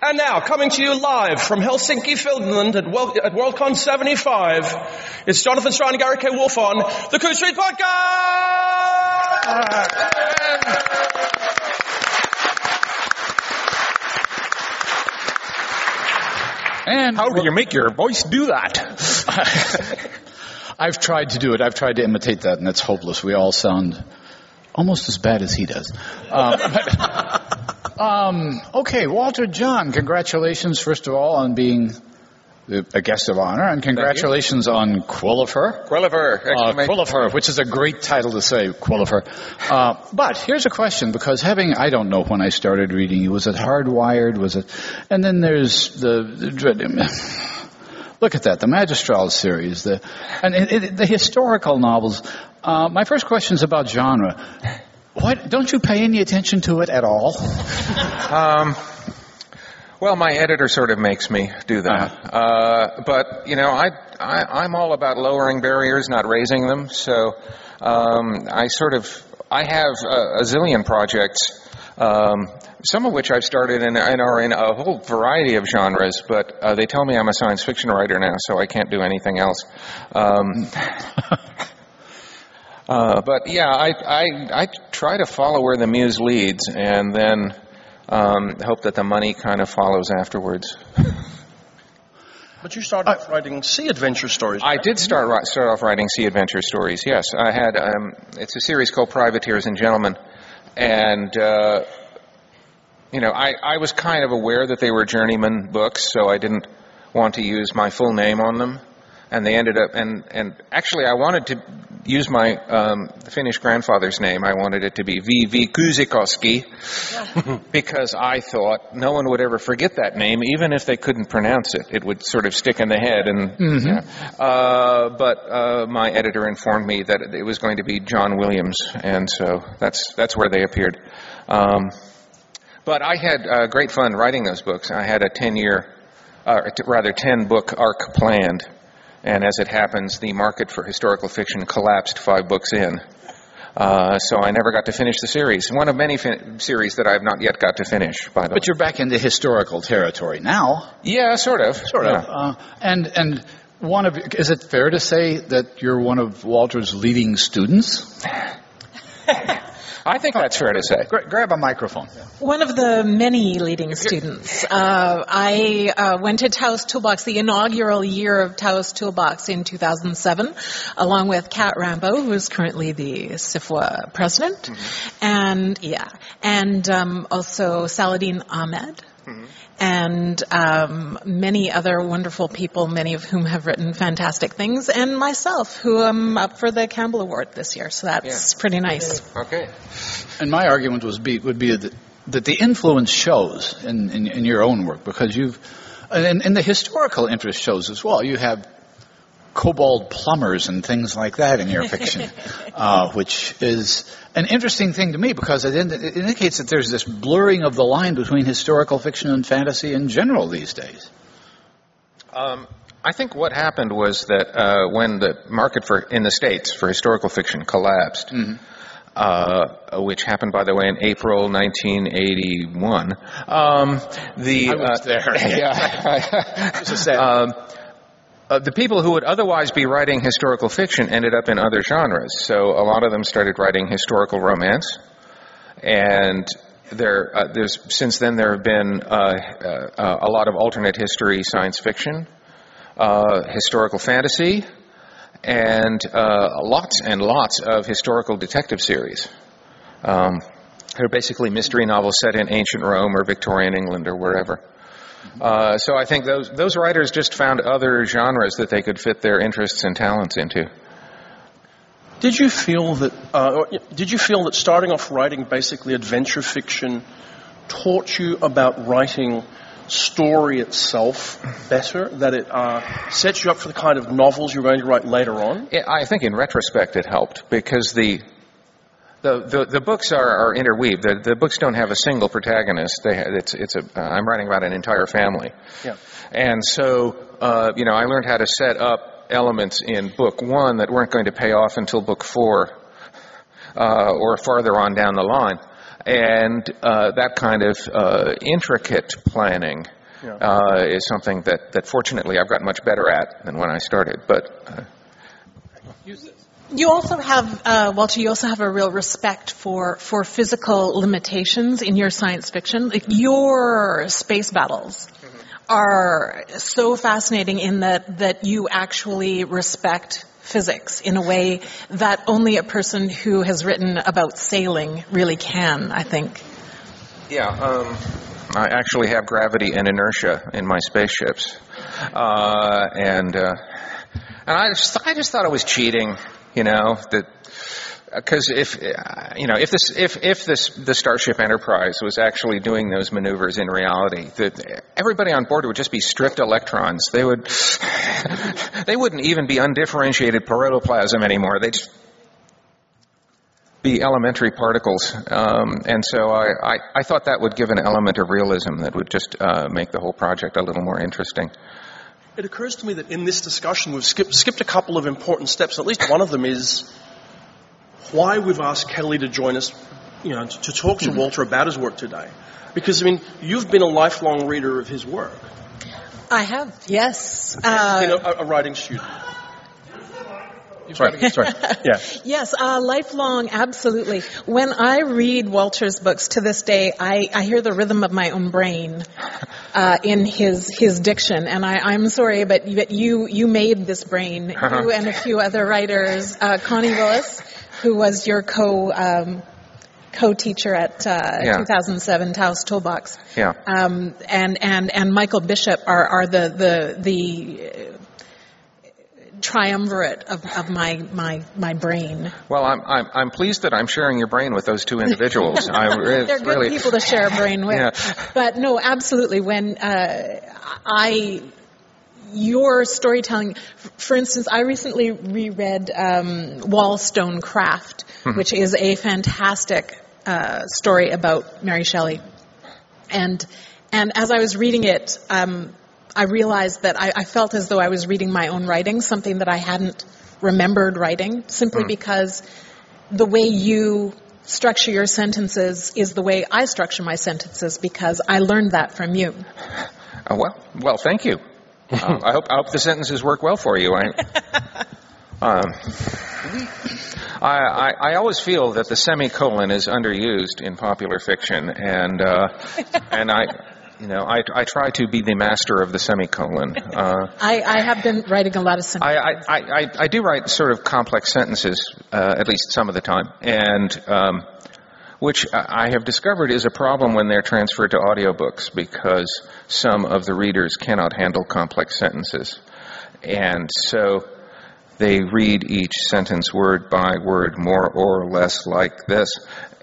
And now, coming to you live from Helsinki, Finland at, World, at Worldcon 75, it's Jonathan Strahan and Gary K. Wolfe on the Coode Street Podcast! And How do you make your voice do that? I've tried to do it. I've tried to imitate that, and it's hopeless. We all sound almost as bad as he does. Um, but, um, okay, Walter Jon, congratulations, first of all, on being a guest of honor, and congratulations on Quillifer. Quillifer. Uh, Quillifer, which is a great title to say, Quillifer. Uh, but here's a question, because having, I don't know when I started reading you, was it hardwired, was it, and then there's the, the look at that, the Maijstral series, the, and it, it, the historical novels. Uh, my first question is about genre. What, don't you pay any attention to it at all? Um, well, my editor sort of makes me do that. Uh-huh. Uh, but, you know, I, I, I'm all about lowering barriers, not raising them. So um, I sort of, I have a, a zillion projects, um, some of which I've started and, and are in a whole variety of genres, but uh, they tell me I'm a science fiction writer now, so I can't do anything else. Um, uh, but yeah, I, I, I try to follow where the muse leads and then um, hope that the money kind of follows afterwards. But you started off writing sea adventure stories. I did start start off writing sea adventure stories. Yes, I had. Um, it's a series called Privateers and Gentlemen, and uh, you know, I, I was kind of aware that they were journeyman books, so I didn't want to use my full name on them. And they ended up, and and actually, I wanted to use my um, Finnish grandfather's name. I wanted it to be V.V. Kuusikoski, because I thought no one would ever forget that name, even if they couldn't pronounce it. It would sort of stick in the head. And yeah. uh, but uh, my editor informed me that it was going to be John Williams, and so that's that's where they appeared. Um, but I had uh, great fun writing those books. I had a ten-year, uh, rather ten-book arc planned, and as it happens, the market for historical fiction collapsed five books in. Uh, so I never got to finish the series. One of many fin- series that I've not yet got to finish, by the way. But you're back into historical territory now. Yeah, sort of. Sort Yeah. of. Uh, and and one of is it fair to say that you're one of Walter's leading students? I think that's fair to say. Gra- grab a microphone. One of the many leading students. Uh, I uh, went to Taos Toolbox, the inaugural year of Taos Toolbox in 2007, along with Cat Rambo, who is currently the SFWA president, and yeah, and um, also Saladin Ahmed. And um, many other wonderful people, many of whom have written fantastic things, and myself, who am up for the Campbell Award this year. So that's pretty nice. Okay. And my argument was be, would be that, that the influence shows in, in, in your own work because you've, and, and the historical interest shows as well. You have kobold plumbers and things like that in your fiction, uh, which is an interesting thing to me because it, ind- it indicates that there's this blurring of the line between historical fiction and fantasy in general these days. Um, I think what happened was that uh, when the market for in the states for historical fiction collapsed, uh, which happened, by the way, in April 1981, um, the I was uh, there. yeah, It's a sad- um, uh, the people who would otherwise be writing historical fiction ended up in other genres. So a lot of them started writing historical romance, and there, uh, there's since then there have been uh, uh, a lot of alternate history science fiction, uh, historical fantasy, and uh, lots and lots of historical detective series. Um, they're basically mystery novels set in ancient Rome or Victorian England or wherever. Uh, so I think those those writers just found other genres that they could fit their interests and talents into. Did you feel that? Uh, did you feel that starting off writing basically adventure fiction taught you about writing story itself better? That it uh, sets you up for the kind of novels you're going to write later on? I think in retrospect it helped because the the, the, the books are, are interweaved. The, the books don't have a single protagonist. They, it's, it's a, uh, I'm writing about an entire family. Yeah. And so, uh, you know, I learned how to set up elements in book one that weren't going to pay off until book four uh, or farther on down the line. and uh, that kind of uh, intricate planning Yeah. uh, is something that, that fortunately I've gotten much better at than when I started. But uh, You also have, uh, Walter, you also have a real respect for, for physical limitations in your science fiction. Like your space battles are so fascinating in that, that you actually respect physics in a way that only a person who has written about sailing really can, I think. yeah, um, I actually have gravity and inertia in my spaceships, uh, and uh, and I just, I just thought it was cheating, you know that. Because if you know if this if if this the Starship Enterprise was actually doing those maneuvers in reality, that everybody on board would just be stripped electrons. They would they wouldn't even be undifferentiated protoplasm anymore. They'd be elementary particles. Um, and so I, I, I thought that would give an element of realism that would just uh, make the whole project a little more interesting. It occurs to me that in this discussion we've skipped, skipped a couple of important steps. At least one of them is why we've asked Kelly to join us, you know, to, to talk to Walter about his work today. Because, I mean, you've been a lifelong reader of his work, I have, yes. been Uh, a, a writing student. Sorry, sorry. Yeah. Yes, uh, lifelong, absolutely. When I read Walter's books to this day, I, I hear the rhythm of my own brain uh, in his his diction, and I, I'm sorry, but you- but you you made this brain. You and a few other writers, uh, Connie Willis, who was your co. Um, co-teacher at uh, Yeah. 2007 Taos Toolbox, Yeah. um, and and and Michael Bishop are are the the the triumvirate of, of my my my brain. Well, I'm, I'm, I'm pleased that I'm sharing your brain with those two individuals. I, They're good really, people to share a brain with. Yeah. But no, absolutely. When uh, I, your storytelling, for instance, I recently reread um, Wall, Stone, Craft, which is a fantastic uh, story about Mary Shelley. And and as I was reading it, um, I realized that I, I felt as though I was reading my own writing, something that I hadn't remembered writing, simply because the way you structure your sentences is the way I structure my sentences because I learned that from you. Uh, well, well, thank you. Uh, I hope I hope the sentences work well for you. I, um, I, I, I always feel that the semicolon is underused in popular fiction, and uh, and I, you know, I, I try to be the master of the semicolon. Uh, I, I have been writing a lot of I. I, I, I- I do write sort of complex sentences, uh, at least some of the time, and um, which I I have discovered is a problem when they're transferred to audiobooks because some of the readers cannot handle complex sentences. And so they read each sentence word by word, more or less like this,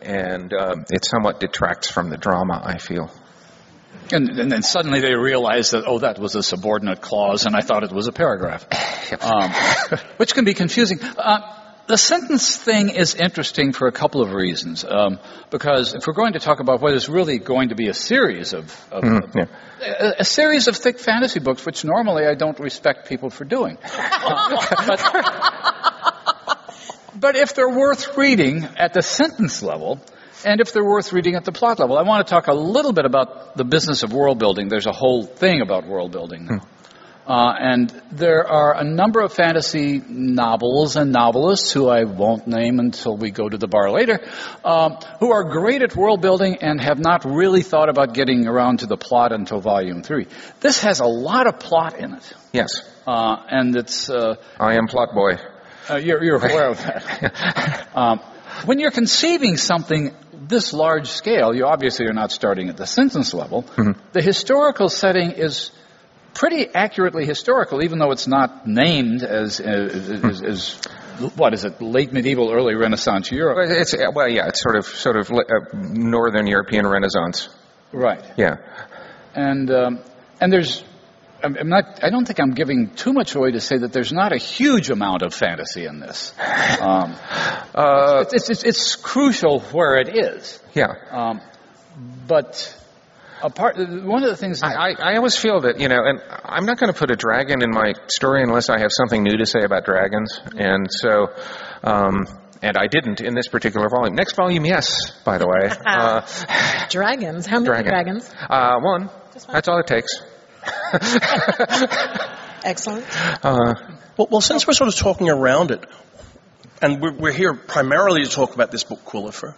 and um, it somewhat detracts from the drama, I feel. And, and then suddenly they realize that, oh, that was a subordinate clause, and I thought it was a paragraph, um, which can be confusing. Uh, the sentence thing is interesting for a couple of reasons. Um, because if we're going to talk about what is really going to be a series of, of, of yeah. a, a series of thick fantasy books, which normally I don't respect people for doing. Uh, but, but if they're worth reading at the sentence level, and if they're worth reading at the plot level, I want to talk a little bit about the business of world building. There's a whole thing about world building now. Uh, and there are a number of fantasy novels and novelists who I won't name until we go to the bar later, um, who are great at world building and have not really thought about getting around to the plot until volume three. This has a lot of plot in it, Yes, uh, and it's uh, I am Plot Boy. uh, you're, you're aware of that. um, when you're conceiving something this large scale, you obviously are not starting at the sentence level. The historical setting is pretty accurately historical, even though it's not named as, as, as, as what is it, late medieval, early Renaissance Europe. Well, It's well, yeah, it's sort of sort of uh, Northern European Renaissance. Right. Yeah. And um, and there's. I'm I'm not. I don't think I'm giving too much away to say that there's not a huge amount of fantasy in this. Um, Uh, it's, it's, it's crucial where it is. yeah. Um, but apart, one of the things I, I, I always feel that, you know, and I'm not going to put a dragon in my story unless I have something new to say about dragons. And so, um, and I didn't in this particular volume. Next volume, yes, by the way. Uh, Dragons. How many Dragon. dragons? uh, one. One? That's all it takes. Excellent. Uh, Well, well, since we're sort of talking around it, and we're, we're here primarily to talk about this book, Quillifer,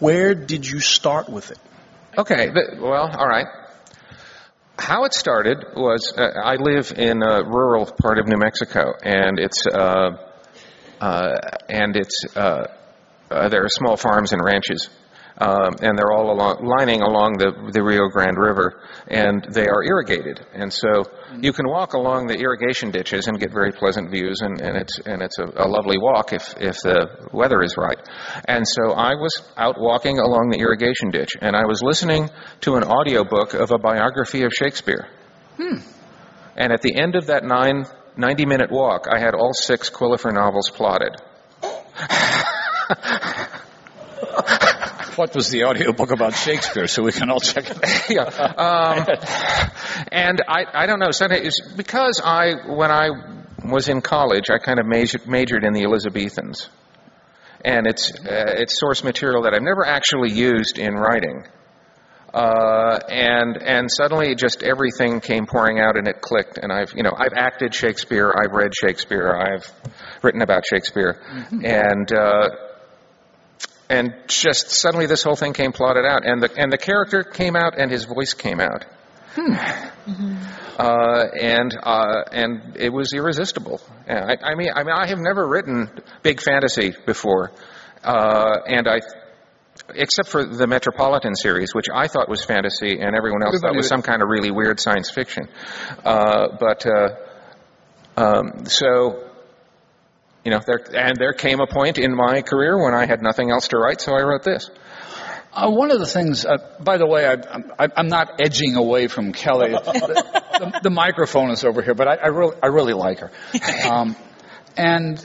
where did you start with it? Okay, th- well, all right. How it started was uh, I live in a rural part of New Mexico, and it's uh, uh, and it's uh, uh, there are small farms and ranches, um, and they're all along, lining along the the Rio Grande River, and they are irrigated, and so you can walk along the irrigation ditches and get very pleasant views, and, and it's and it's a, a lovely walk if if the weather is right. And so I was out walking along the irrigation ditch, and I was listening to an audiobook of a biography of Shakespeare. And at the end of that nine, 90 minute walk, I had all six Quillifer novels plotted. What was the audiobook about Shakespeare so we can all check it out? yeah. Um, and I, I don't know. Sometimes because I, when I was in college, I kind of majored, majored in the Elizabethans, and it's uh, it's source material that I've never actually used in writing. Uh, and and suddenly just everything came pouring out and it clicked and I've you know I've acted Shakespeare I've read Shakespeare I've written about Shakespeare and uh, and just suddenly this whole thing came plotted out and the and the character came out and his voice came out uh, and uh, and it was irresistible. I, I mean, I mean, I have never written big fantasy before, uh, and I, except for the Metropolitan series, which I thought was fantasy, and everyone else thought was some kind of really weird science fiction. Uh, but uh, um, so. You know, there, and there came a point in my career when I had nothing else to write, so I wrote this. Uh, one of the things, uh, by the way, I, I'm, I'm not edging away from Kelly. the, the, the microphone is over here, but I, I, really, I really like her. Um, and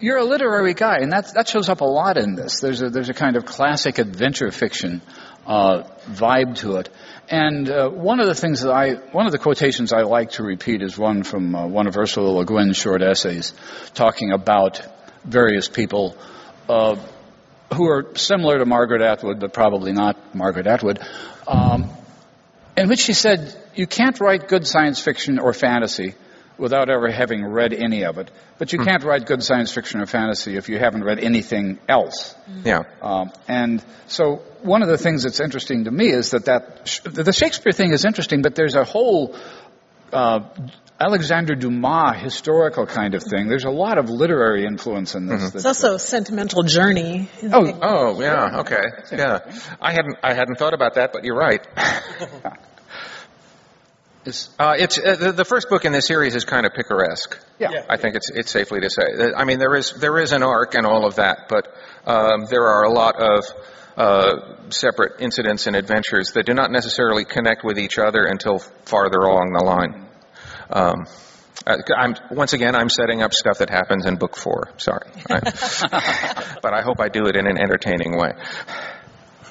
you're a literary guy, and that, that shows up a lot in this. There's a, there's a kind of classic adventure fiction uh, vibe to it. And uh, one of the things that I, one of the quotations I like to repeat is one from uh, one of Ursula Le Guin's short essays, talking about various people uh, who are similar to Margaret Atwood, but probably not Margaret Atwood, um, in which she said, "You can't write good science fiction or fantasy." Without ever having read any of it. But you can't write good science fiction or fantasy if you haven't read anything else. Yeah. Um, and so one of the things that's interesting to me is that, that the Shakespeare thing is interesting, but there's a whole uh, Alexander Dumas historical kind of thing. There's a lot of literary influence in this. It's also a sentimental journey. Oh, Oh, yeah. Okay. Yeah. I hadn't I hadn't thought about that, but you're right. it's, Uh, it's uh, the, the first book in this series is kind of picaresque. yeah. I think it's it's safely to say. I mean, there is there is an arc and all of that, but um, there are a lot of uh, separate incidents and adventures that do not necessarily connect with each other until farther along the line. Um, uh, I'm, once again, I'm setting up stuff that happens in book four. Sorry, I- but I hope I do it in an entertaining way.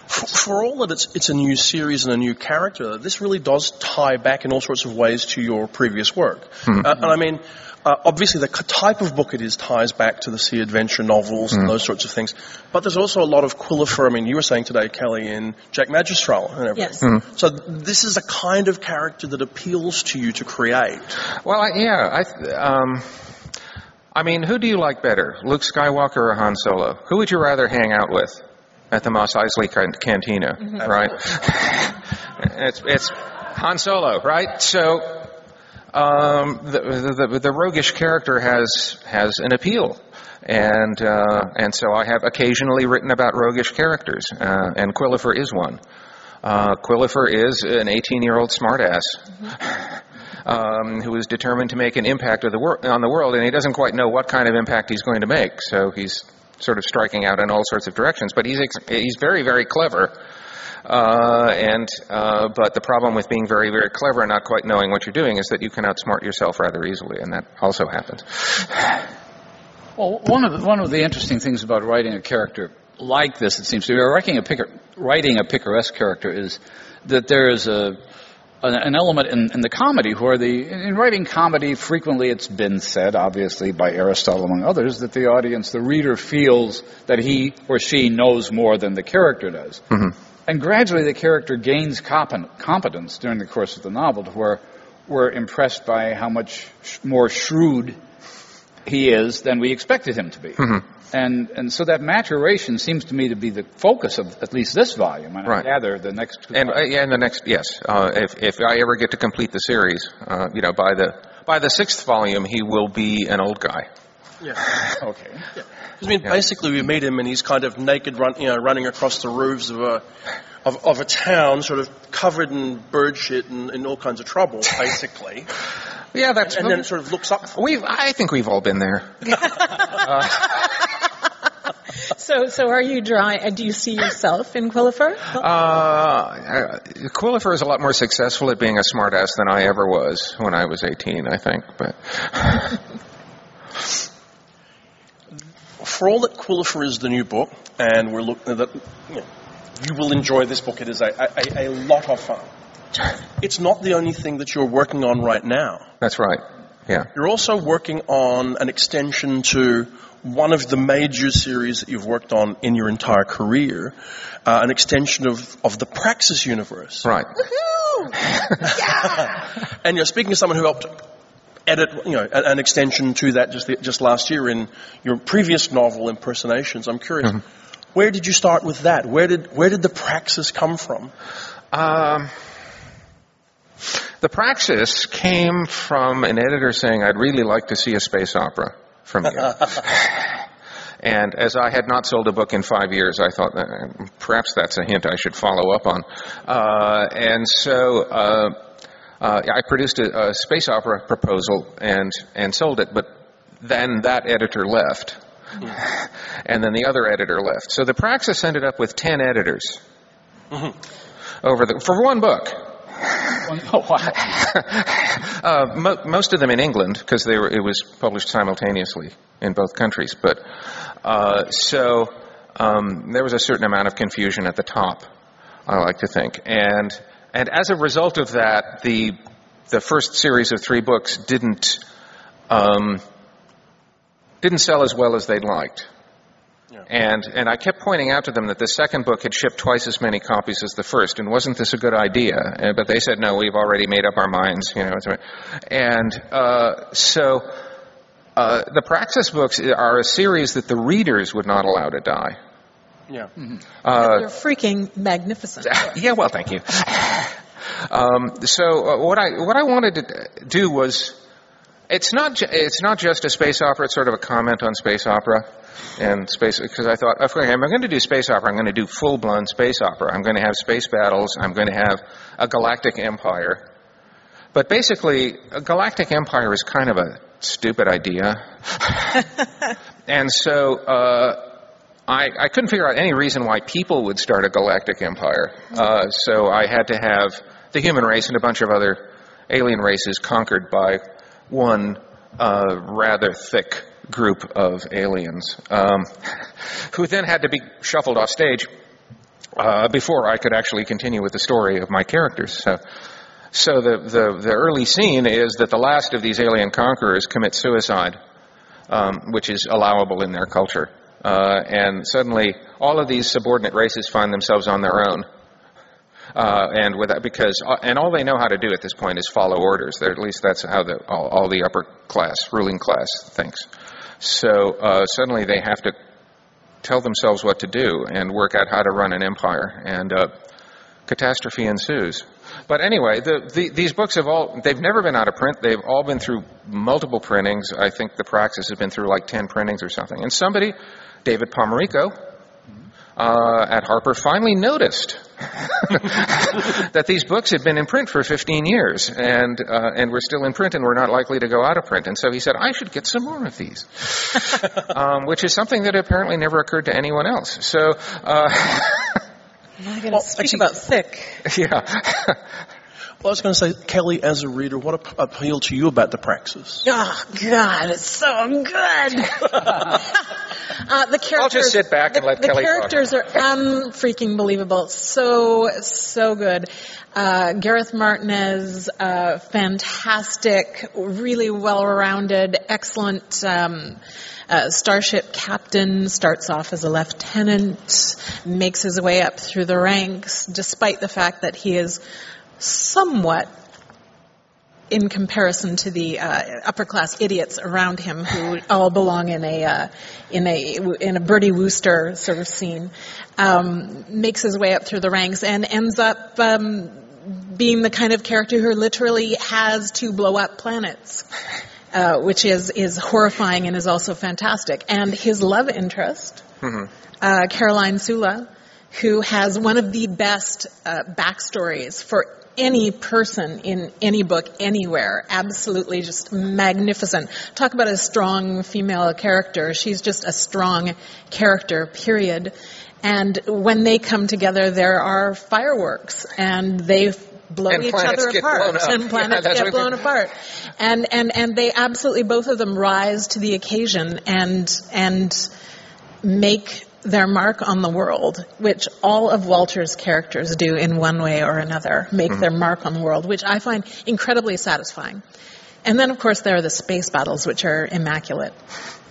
For, for all that it's, it's a new series and a new character, this really does tie back in all sorts of ways to your previous work. Uh, and I mean, uh, obviously the type of book it is ties back to the sea adventure novels and those sorts of things. But there's also a lot of Quillifer, I mean, you were saying today, Kelly, in Jack Maijstral and everything. Yes. So this is a kind of character that appeals to you to create. Well, I, yeah, I, um, I mean, who do you like better, Luke Skywalker or Han Solo? Who would you rather hang out with at the Mos Eisley can- Cantina, right? it's it's Han Solo, right? So um, the, the, the roguish character has has an appeal. And uh, and so I have occasionally written about roguish characters, uh, and Quillifer is one. Uh, Quillifer is an 18-year-old smartass um, who is determined to make an impact of the wor- on the world, and he doesn't quite know what kind of impact he's going to make. So he's sort of striking out in all sorts of directions. But he's ex- he's very very clever. Uh, and uh, but the problem with being very very clever and not quite knowing what you're doing is that you can outsmart yourself rather easily, and that also happens. Well, one of the, one of the interesting things about writing a character like this, it seems to or writing a picar, writing a picaresque character is that there is a an, element in, in the comedy where the in writing comedy frequently it's been said obviously by aristotle among others that the audience the reader feels that he or she knows more than the character does. Mm-hmm. And gradually the character gains competence during the course of the novel to where we're impressed by how much sh- more shrewd he is than we expected him to be mm-hmm. And and so that maturation seems to me to be the focus of at least this volume and Right. i gather the next And uh, yeah, and the next, yes, uh, if if I ever get to complete the series, uh, you know, by the by the sixth volume, he will be an old guy. Yeah. okay I mean, basically, we meet him and he's kind of naked, run, you know, running across the roofs of a of, of a town, sort of covered in bird shit and in all kinds of trouble, basically. Yeah, that's. and then it sort of looks up. we've. I think we've all been there. So, so are you drawing? uh, Do you see yourself in Quillifer? Uh, uh, Quillifer is a lot more successful at being a smartass than I ever was when I was 18, I think. But For all that Quillifer is the new book, and we're looking that you, know, you will enjoy this book. It is a, a, a lot of fun. It's not the only thing that you're working on right now. that's right. Yeah. You're also working on an extension to one of the major series that you've worked on in your entire career, uh, an extension of, of the Praxis universe. Right. And you're speaking to someone who helped edit, you know, an, an extension to that just the, just last year in your previous novel, Impersonations. I'm curious, where did you start with that? Where did where did the Praxis come from? Um, the praxis came from an editor saying, I'd really like to see a space opera from you. and as I had not sold a book in five years, I thought uh, perhaps that's a hint I should follow up on. Uh, and so uh, uh, I produced a, a space opera proposal and, and sold it, but then that editor left. and then the other editor left. So the praxis ended up with 10 editors over the, for one book. Uh, mo- most of them in England because. It was published simultaneously in both countries. But uh, so um, there was a certain amount of confusion at the top. I like to think, and and as a result of that, the the first series of three books didn't um, didn't sell as well as they'd liked. And and I kept pointing out to them that the second book had shipped twice as many copies as the first, and wasn't this a good idea? But they said, no, we've already made up our minds, you know. it's all right." And uh, so uh, the Praxis books are a series that the readers would not allow to die. Yeah. Uh, You're freaking magnificent. yeah, well, thank you. Um, so uh, what I what I wanted to do was, it's not ju- it's not just a space opera. It's sort of a comment on space opera and space because I thought, okay, I'm going to do space opera. I'm going to do full blown space opera. I'm going to have space battles. I'm going to have a galactic empire. But basically, a galactic empire is kind of a stupid idea, and so. Uh, I, I couldn't figure out any reason why people would start a galactic empire. Uh, so I had to have the human race and a bunch of other alien races conquered by one uh, rather thick group of aliens, um, who then had to be shuffled off stage uh, before I could actually continue with the story of my characters. So, so the, the, the early scene is that the last of these alien conquerors commit suicide, um, which is allowable in their culture. Uh, and suddenly, all of these subordinate races find themselves on their own. Uh, and with that, because uh, and all they know how to do at this point is follow orders. They're, at least that's how the all, all the upper class, ruling class, thinks. So uh, suddenly they have to tell themselves what to do and work out how to run an empire, and uh, catastrophe ensues. But anyway, the, the, these books have all, they've never been out of print. They've all been through multiple printings. I think the Praxis has been through like 10 printings or something. And somebody, David Pomerico, uh, at Harper finally noticed that these books had been in print for 15 years and, uh, and were still in print and were not likely to go out of print. And so he said, I should get some more of these, um, which is something that apparently never occurred to anyone else. So, uh, My goodness, speak about thick. yeah. Well, I was going to say, Kelly, as a reader, what ap- appealed to you about the Praxis? Oh God, it's so good. Uh, the characters, I'll just sit back and the, let the Kelly talk. characters are unfreaking believable. So so good. Uh, Gareth Martinez, uh, fantastic, really well-rounded, excellent. Um, uh, starship captain starts off as a lieutenant, makes his way up through the ranks, despite the fact that he is somewhat in comparison to the uh, upper class idiots around him who all belong in a uh, in a in a Bertie Wooster sort of scene, um, makes his way up through the ranks and ends up um, being the kind of character who literally has to blow up planets. Uh, which is is horrifying and is also fantastic. And his love interest, uh, Caroline Sula, who has one of the best uh, backstories for any person in any book anywhere. Absolutely just magnificent. Talk about a strong female character. She's just a strong character, period. And when they come together, there are fireworks and they blow And each other apart and planets that's get blown apart and and and they absolutely both of them rise to the occasion and and make their mark on the world, which all of Walter's characters do in one way or another, make Mm-hmm. their mark on the world, which I find incredibly satisfying. And then, of course, there are the space battles, which are immaculate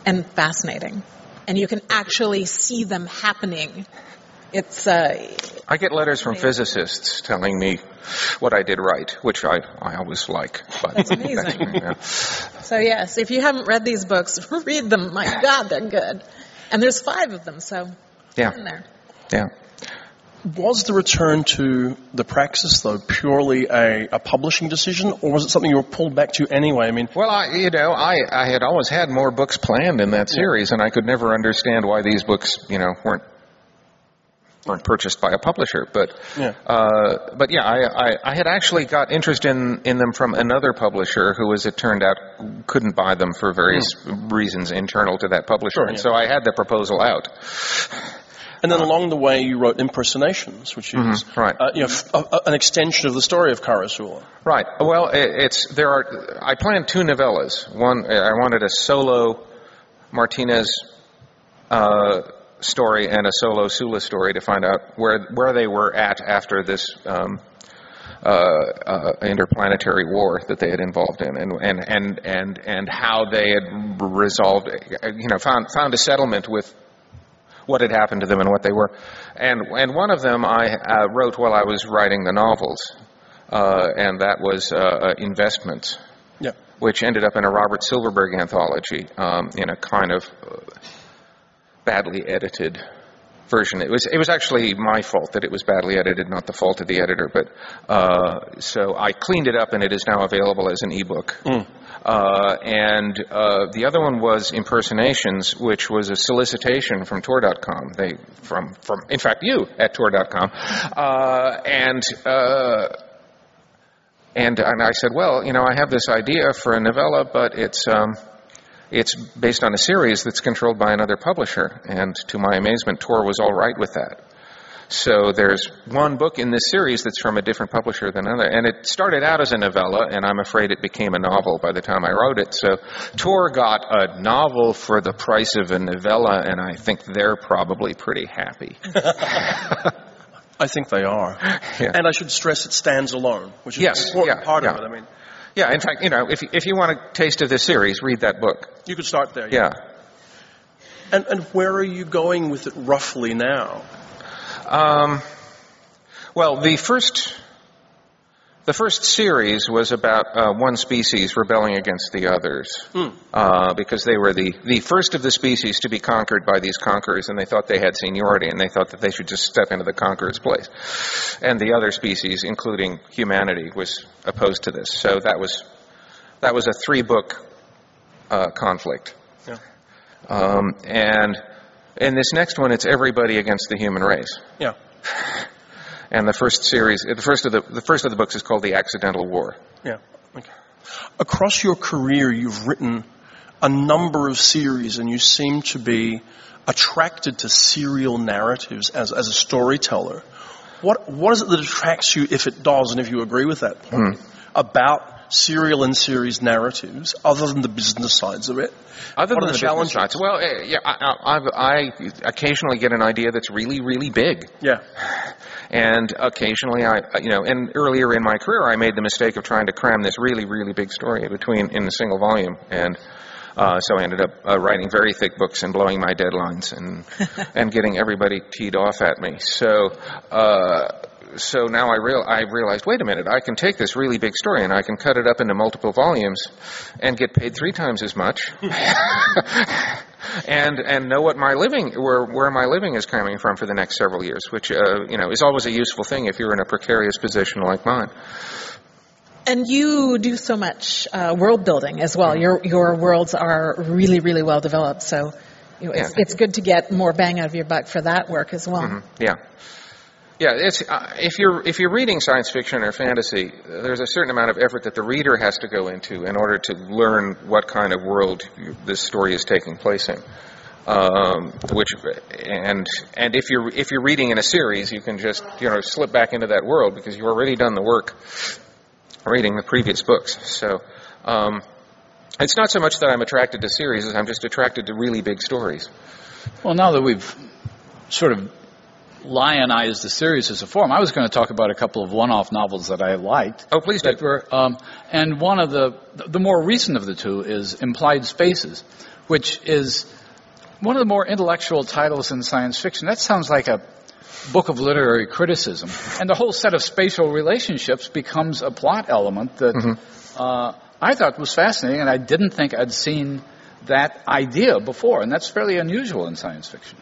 and fascinating. And you can actually see them happening. It's, uh, I get letters from physicists telling me what I did right, which I, I always like. But That's amazing. yeah. so yes, if you haven't read these books, read them. My God, they're good. And there's five of them, so Yeah. in there. Yeah. Was the return to the praxis, though, purely a, a publishing decision, or was it something you were pulled back to anyway? I mean, Well, I, you know, I, I had always had more books planned in that series, and I could never understand why these books, you know, weren't weren't purchased by a publisher. But, Yeah. uh, but yeah, I, I, I had actually got interest in in them from another publisher who, as it turned out, couldn't buy them for various reasons internal to that publisher, Sure, and yeah. so I had the proposal out. and then along the way you wrote Impersonations, which is Mhm, right. uh, you know, f- a- a- an extension of the story of Caro Sula. Right. Well, it, it's there are. I planned two novellas. One, I wanted a solo Martinez uh, story and a solo Sula story to find out where where they were at after this um, uh, uh, interplanetary war that they had involved in, and and and and and how they had resolved, you know, found found a settlement with what had happened to them and what they were. And and one of them I uh, wrote while I was writing the novels, uh, and that was uh, uh, Investments, Yeah. which ended up in a Robert Silverberg anthology um, in a kind of uh, badly edited version. It was it was actually my fault that it was badly edited, not the fault of the editor. But uh, so I cleaned it up, and it is now available as an ebook. Uh, and uh, the other one was impersonations, which was a solicitation from Tor.com. They from from in fact you at Tor.com, uh, and. Uh, and, and I said, well, you know, I have this idea for a novella, but it's um, it's based on a series that's controlled by another publisher. And to my amazement, Tor was all right with that. So there's one book in this series that's from a different publisher than another. And it started out as a novella, and I'm afraid it became a novel by the time I wrote it. So Tor got a novel for the price of a novella, and I think they're probably pretty happy. I think they are. Yeah. And I should stress it stands alone, which is Yes, an important yeah, part yeah. of it. I mean, Yeah, in fact, you know, if, if you want a taste of this series, read that book. you could start there. Yeah. And, and where are you going with it roughly now? Um, well, the first the first series was about uh, one species rebelling against the others uh, because they were the, the first of the species to be conquered by these conquerors, and they thought they had seniority, and they thought that they should just step into the conqueror's place. And the other species, including humanity, was opposed to this. So that was that was a three book uh, conflict. Yeah. Um, and in this next one, it's everybody against the human race. Yeah. And the first series, the first of the the first of the books is called The Accidental War. Yeah. Okay. Across your career, you've written a number of series, and you seem to be attracted to serial narratives as, as a storyteller. What what is it that attracts you, if it does, and if you agree with that point, hmm. about serial and series narratives, other than the business sides of it? Other What than are the the challenges? business sides, well, uh, yeah, I, I, I occasionally get an idea that's really, really big, Yeah. and occasionally I, you know, and earlier in my career, I made the mistake of trying to cram this really, really big story between in a single volume, and uh, so I ended up uh, writing very thick books and blowing my deadlines and and getting everybody teed off at me. So. Uh, so now I real I realized, wait a minute, I can take this really big story and I can cut it up into multiple volumes, and get paid three times as much, and and know what my living where where my living is coming from for the next several years, which uh, you know is always a useful thing if you're in a precarious position like mine. And you do so much uh, world building as well. Your your worlds are really really well developed. So you know, it's, Yeah. it's good to get more bang out of your buck for that work as well. Yeah. Yeah, it's uh, if you're if you're reading science fiction or fantasy, there's a certain amount of effort that the reader has to go into in order to learn what kind of world you, this story is taking place in. Um, which and and if you're if you're reading in a series, you can just you know slip back into that world because you've already done the work reading the previous books. So. Um, it's not so much that I'm attracted to series as I'm just attracted to really big stories. Well, now that we've sort of lionized the series as a form, I was going to talk about a couple of one-off novels that I liked. Oh, please do. were, um, and one of the the more recent of the two is Implied Spaces, which is one of the more intellectual titles in science fiction. That sounds like a book of literary criticism, and the whole set of spatial relationships becomes a plot element that uh, I thought was fascinating, and I didn't think I'd seen that idea before, and that's fairly unusual in science fiction.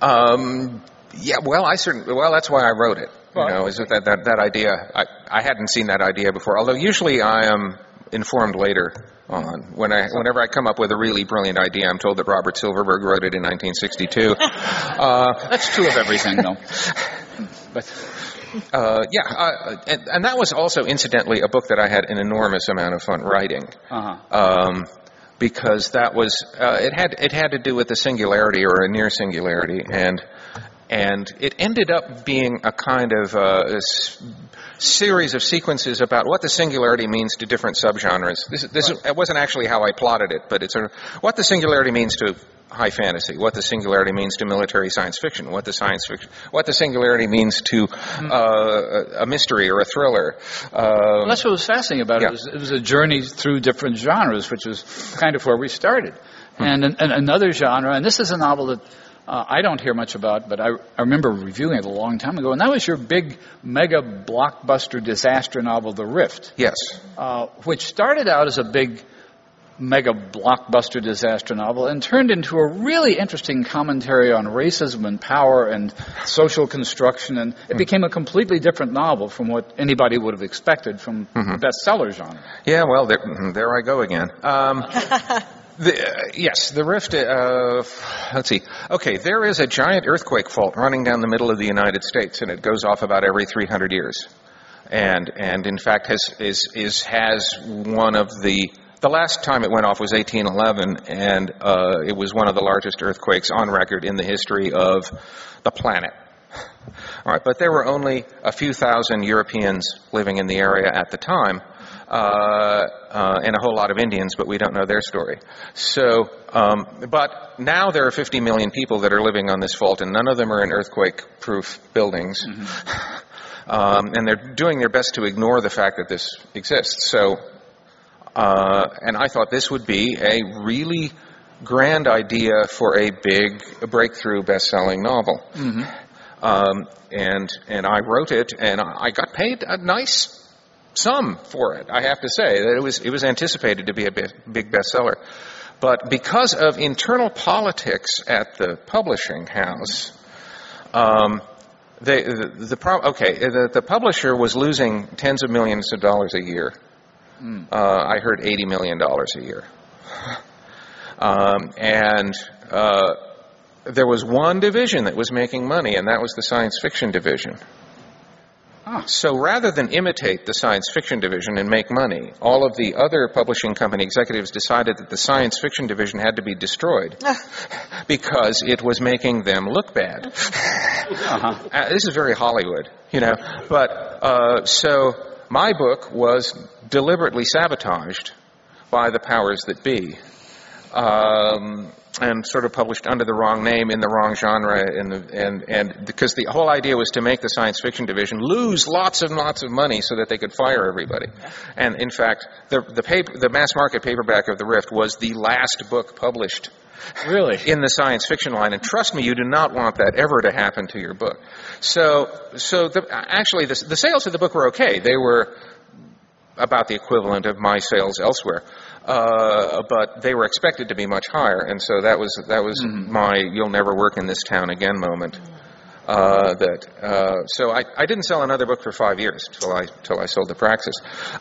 Um, yeah, well, I certainly, well, that's why I wrote it. You know, is that, that, that idea, I, I hadn't seen that idea before, although usually I am informed later on. When I, whenever I come up with a really brilliant idea, I'm told that Robert Silverberg wrote it in 1962. uh, That's true of everything, though. But uh, yeah, uh, and, and that was also, incidentally, a book that I had an enormous amount of fun writing. uh-huh. um, because that was uh, it had it had to do with a singularity or a near singularity, and and it ended up being a kind of uh, s- series of sequences about what the singularity means to different subgenres. This this it wasn't actually how I plotted it, but it's a, what the singularity means to high fantasy, what the singularity means to military science fiction, what the science fiction, what the singularity means to uh, a a mystery or a thriller. Uh, Well, that's what was fascinating about Yeah. it. Was, it was a journey through different genres, which is kind of where we started. And, an, and another genre, and this is a novel that uh, I don't hear much about, but I, I remember reviewing it a long time ago, and that was your big mega blockbuster disaster novel, The Rift, yes. uh, which started out as a big mega blockbuster disaster novel and turned into a really interesting commentary on racism and power and social construction and it became a completely different novel from what anybody would have expected from the bestseller genre. Yeah, well, there, there I go again. Um, the, yes, the rift. Uh, let's see. Okay, there is a giant earthquake fault running down the middle of the United States, and it goes off about every 300 years. And and in fact has is is has one of the the last time it went off was 1811, and uh, it was one of the largest earthquakes on record in the history of the planet. All right, but there were only a few thousand Europeans living in the area at the time, uh, uh, and a whole lot of Indians, but we don't know their story. So, um, but now there are 50 million people that are living on this fault, and none of them are in earthquake-proof buildings. Um, and they're doing their best to ignore the fact that this exists. So, uh, and I thought this would be a really grand idea for a big breakthrough best-selling novel. Um, and and I wrote it, and I got paid a nice sum for it. I have to say that it was it was anticipated to be a big, bestseller, but because of internal politics at the publishing house, um, they, the, the pro- okay the, the publisher was losing tens of millions of dollars a year. Uh, I heard eighty million dollars a year, um, and. Uh, there was one division that was making money, and that was the science fiction division. Ah. So rather than imitate the science fiction division and make money, all of the other publishing company executives decided that the science fiction division had to be destroyed because it was making them look bad. Uh, this is very Hollywood, you know. But uh, so my book was deliberately sabotaged by the powers that be. Um, and sort of published under the wrong name in the wrong genre, and and and because the whole idea was to make the science fiction division lose lots and lots of money so that they could fire everybody. And in fact, the the paper, the mass market paperback of the Rift was the last book published Really? in the science fiction line. And trust me, you do not want that ever to happen to your book. So, so the, actually, the, the sales of the book were okay. They were about the equivalent of my sales elsewhere, uh, but they were expected to be much higher. And so that was that was my "you'll never work in this town again" moment. Uh, that uh, so I, I didn't sell another book for five years till I till I sold the Praxis.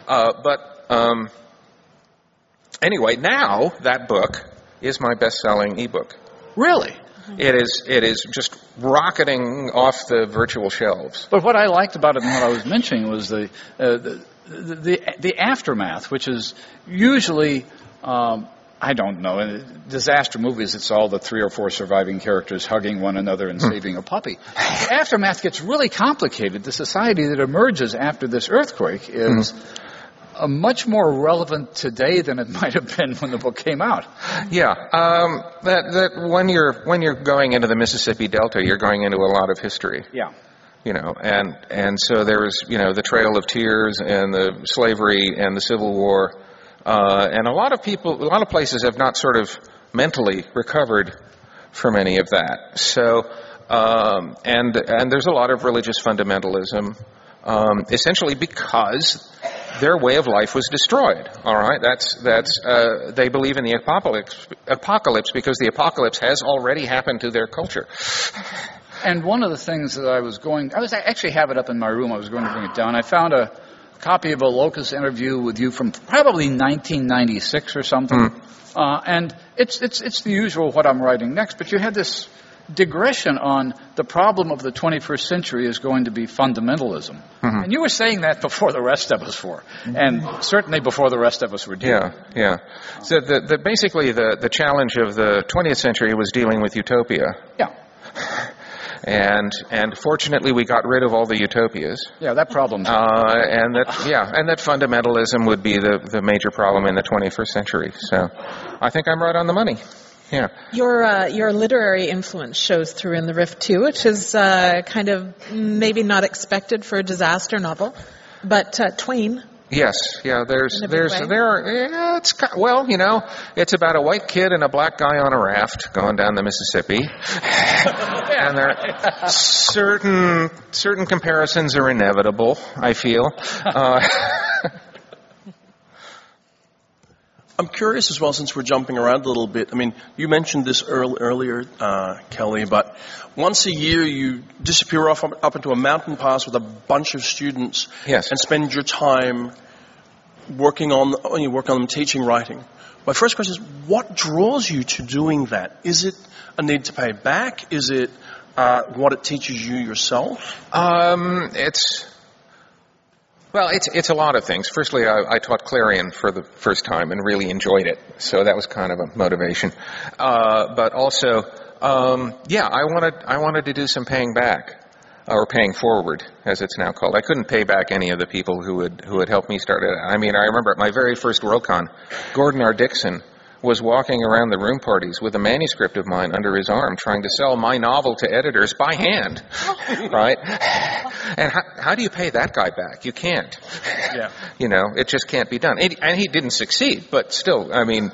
Uh, but um, anyway, now that book is my best-selling ebook. Really? It is it is just rocketing off the virtual shelves. But what I liked about it and what I was mentioning was the uh, the, the, the the aftermath, which is usually. Um, I don't know. In disaster movies, it's all the three or four surviving characters hugging one another and saving a puppy. Aftermath gets really complicated. The society that emerges after this earthquake is uh, much more relevant today than it might have been when the book came out. Yeah, um, that that when you're when you're going into the Mississippi Delta, you're going into a lot of history. Yeah. You know, and and so there was you know the Trail of Tears and the slavery and the Civil War, uh, and a lot of people, a lot of places have not sort of mentally recovered from any of that. So, um, and and there's a lot of religious fundamentalism, um, essentially because their way of life was destroyed. All right, that's that's uh, they believe in the apocalypse apocalypse because the apocalypse has already happened to their culture. And one of the things that I was going, I was I actually have it up in my room. I was going to bring it down. I found a copy of a Locus interview with you from probably 1996 or something. Uh, and it's it's it's the usual what I'm writing next. But you had this digression on the problem of the 21st century is going to be fundamentalism. And you were saying that before the rest of us were, and certainly before the rest of us were doing. Yeah, yeah. So the, the basically the the challenge of the 20th century was dealing with utopia, Yeah. and and fortunately we got rid of all the utopias. Yeah, that problem. Uh, and that, yeah, and that fundamentalism would be the, the major problem in the 21st century. So, I think I'm right on the money. Yeah. Your uh, your literary influence shows through in the Rift too, which is uh, kind of maybe not expected for a disaster novel, but uh, Twain. Yes. Yeah. There's In a big there's way? there are yeah, it's well you know it's about a white kid and a black guy on a raft going down the Mississippi, and there certain certain comparisons are inevitable. I feel. Uh, I'm curious as well, since we're jumping around a little bit. I mean, you mentioned this earl- earlier, uh, Kelly, but once a year you disappear off up, up into a mountain pass with a bunch of students Yes. and spend your time working on, you work on them, teaching, writing. My first question is, what draws you to doing that? Is it a need to pay back? Is it uh, what it teaches you yourself? Um, it's well, it's it's a lot of things. Firstly, I, I taught Clarion for the first time and really enjoyed it, so that was kind of a motivation. Uh, but also, um, yeah, I wanted I wanted to do some paying back or paying forward, as it's now called. I couldn't pay back any of the people who would who had helped me start it. I mean, I remember at my very first Worldcon, Gordon R. Dickson was walking around the room parties with a manuscript of mine under his arm, trying to sell my novel to editors by hand, right? And how, how do you pay that guy back? You can't. Yeah. You know, it just can't be done. And, and he didn't succeed, but still, I mean,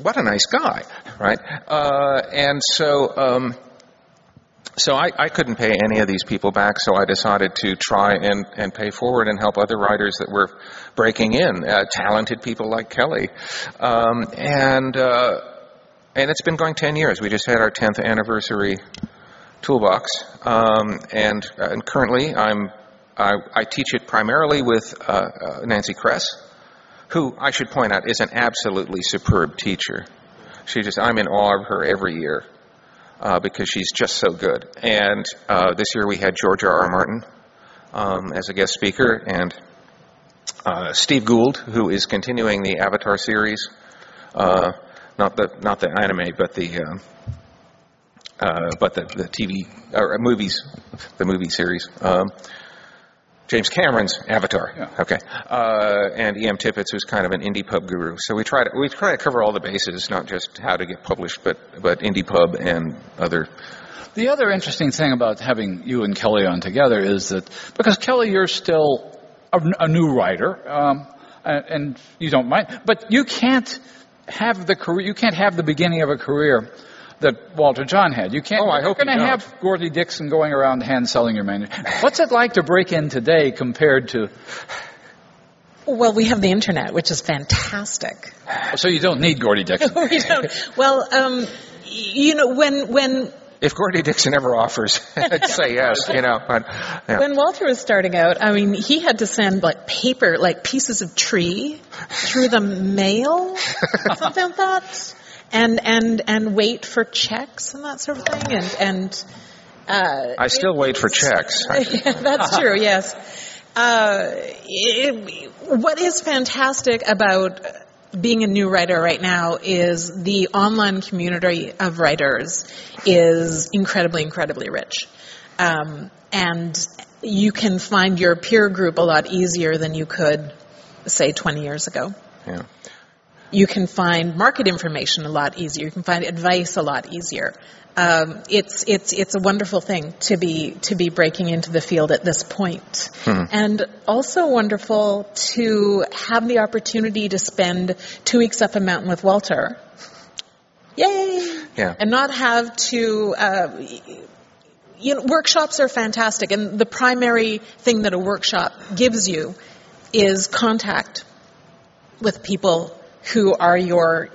what a nice guy, right? Uh, and so, um, so I, I couldn't pay any of these people back, so I decided to try and, and pay forward and help other writers that were breaking in, uh, talented people like Kelly. Um, and, uh, and it's been going 10 years. We just had our 10th anniversary toolbox. Um, and, uh, and currently I'm, I, I teach it primarily with uh, uh, Nancy Kress, who I should point out is an absolutely superb teacher. She just, I'm in awe of her every year uh, because she's just so good. And uh, this year we had George R. R. Martin um, as a guest speaker, and uh, Steve Gould, who is continuing the Avatar series, uh, not the not the anime, but the uh, uh, but the, the TV or movies, the movie series. Um, James Cameron's Avatar. Yeah. Okay. Uh, and E.M. Tippett, who's kind of an indie pub guru. So we try to we try to cover all the bases, not just how to get published, but but indie pub and other. The other interesting thing about having you and Kelly on together is that because Kelly, you're still a, a new writer, um, and, and you don't mind, but you can't have the career. You can't have the beginning of a career that Walter Jon had. You can't. Oh, I you're hope you going to have Gordy Dickson going around hand selling your manuscript. What's it like to break in today compared to? Well, we have the internet, which is fantastic. So you don't need Gordy Dickson. we don't. Well, um, you know, when when If Gordy Dickson ever offers, I'd say yes. You know, but, yeah. when Walter was starting out, I mean, he had to send like paper, like pieces of tree, through the mail, something like that, and and and wait for checks and that sort of thing, and and. Uh, I still wait for checks. yeah, that's true. Yes. Uh, it, what is fantastic about being a new writer right now is the online community of writers is incredibly, incredibly rich, um, and you can find your peer group a lot easier than you could, say, 20 years ago. Yeah. You can find market information a lot easier. You can find advice a lot easier. Um, it's it's it's a wonderful thing to be to be breaking into the field at this point. point, and also wonderful to have the opportunity to spend two weeks up a mountain with Walter. Yay! Yeah. And not have to. Uh, you know, workshops are fantastic, and the primary thing that a workshop gives you is contact with people who are your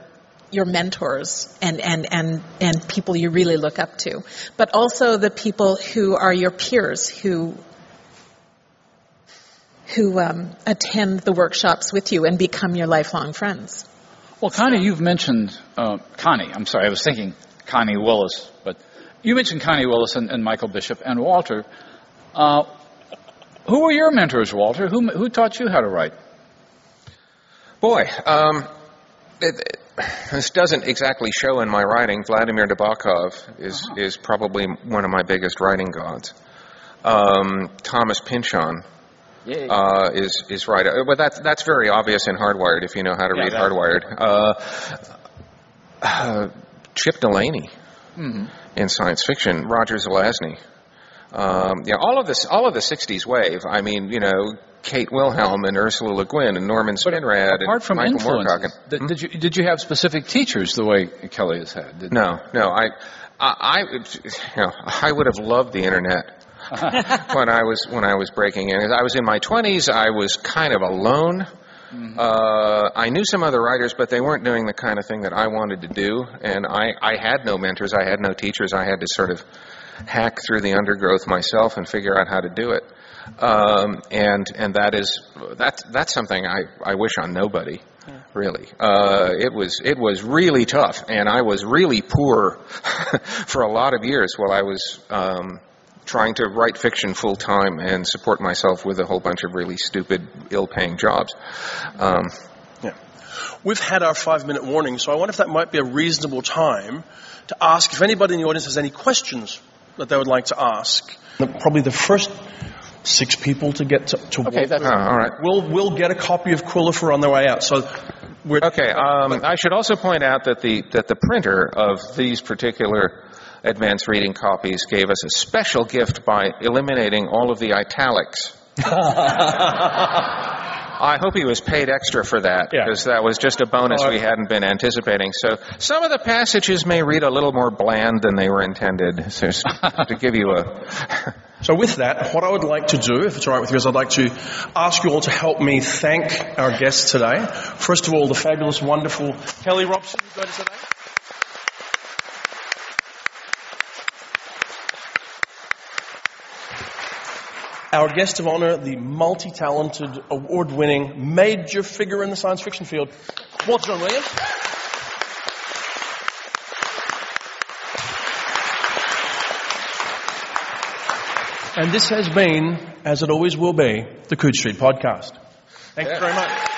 your mentors and, and, and, and people you really look up to, but also the people who are your peers who who um, attend the workshops with you and become your lifelong friends. Well, Connie, you've mentioned uh, Connie. I'm sorry, I was thinking Connie Willis, but you mentioned Connie Willis and, and Michael Bishop and Walter. Uh, who were your mentors, Walter? Who, who taught you how to write? Boy, um, it, this doesn't exactly show in my writing. Vladimir Nabokov is is probably one of my biggest writing gods. Um, Thomas Pynchon uh, is is right, Uh, but that's that's very obvious in Hardwired if you know how to Yeah, read Hardwired. Uh, uh, Chip Delany in science fiction, Roger Zelazny. Um, yeah, all of this, all of the '60s wave. I mean, you know, Kate Wilhelm and Ursula Le Guin and Norman Spinrad Apart and from Michael Moorcock. and- did, did you did you have specific teachers the way Kelly has had? No, no. I, I, I, you know, I would have loved the internet when I was when I was breaking in. I was in my twenties. I was kind of alone. Uh, I knew some other writers, but they weren't doing the kind of thing that I wanted to do, and I, I had no mentors. I had no teachers. I had to sort of hack through the undergrowth myself and figure out how to do it. Um, and and that is that's that's something I, I wish on nobody really. Uh, it was it was really tough, and I was really poor for a lot of years while I was um, trying to write fiction full time and support myself with a whole bunch of really stupid, ill-paying jobs. Um, Yeah. We've had our five minute warning, so I wonder if that might be a reasonable time to ask if anybody in the audience has any questions that they would like to ask. The- Probably the first six people to get to, to Okay, that's- through. oh, all right. We'll, we'll get a copy of Quillifer on their way out. So we're, Okay. Um, I should also point out that the that the printer of these particular advanced reading copies gave us a special gift by eliminating all of the italics. I hope he was paid extra for that Yeah. because that was just a bonus Oh, we hadn't been anticipating. So some of the passages may read a little more bland than they were intended. So to give you a So with that, what I would like to do, if it's all right with you, is I'd like to ask you all to help me thank our guests today. First of all, the fabulous, wonderful Kelly Robson, who today. Our guest of honor, the multi-talented, award-winning, major figure in the science fiction field, Walter Jon Williams. And this has been, as it always will be, the Coode Street Podcast. Thank you very much.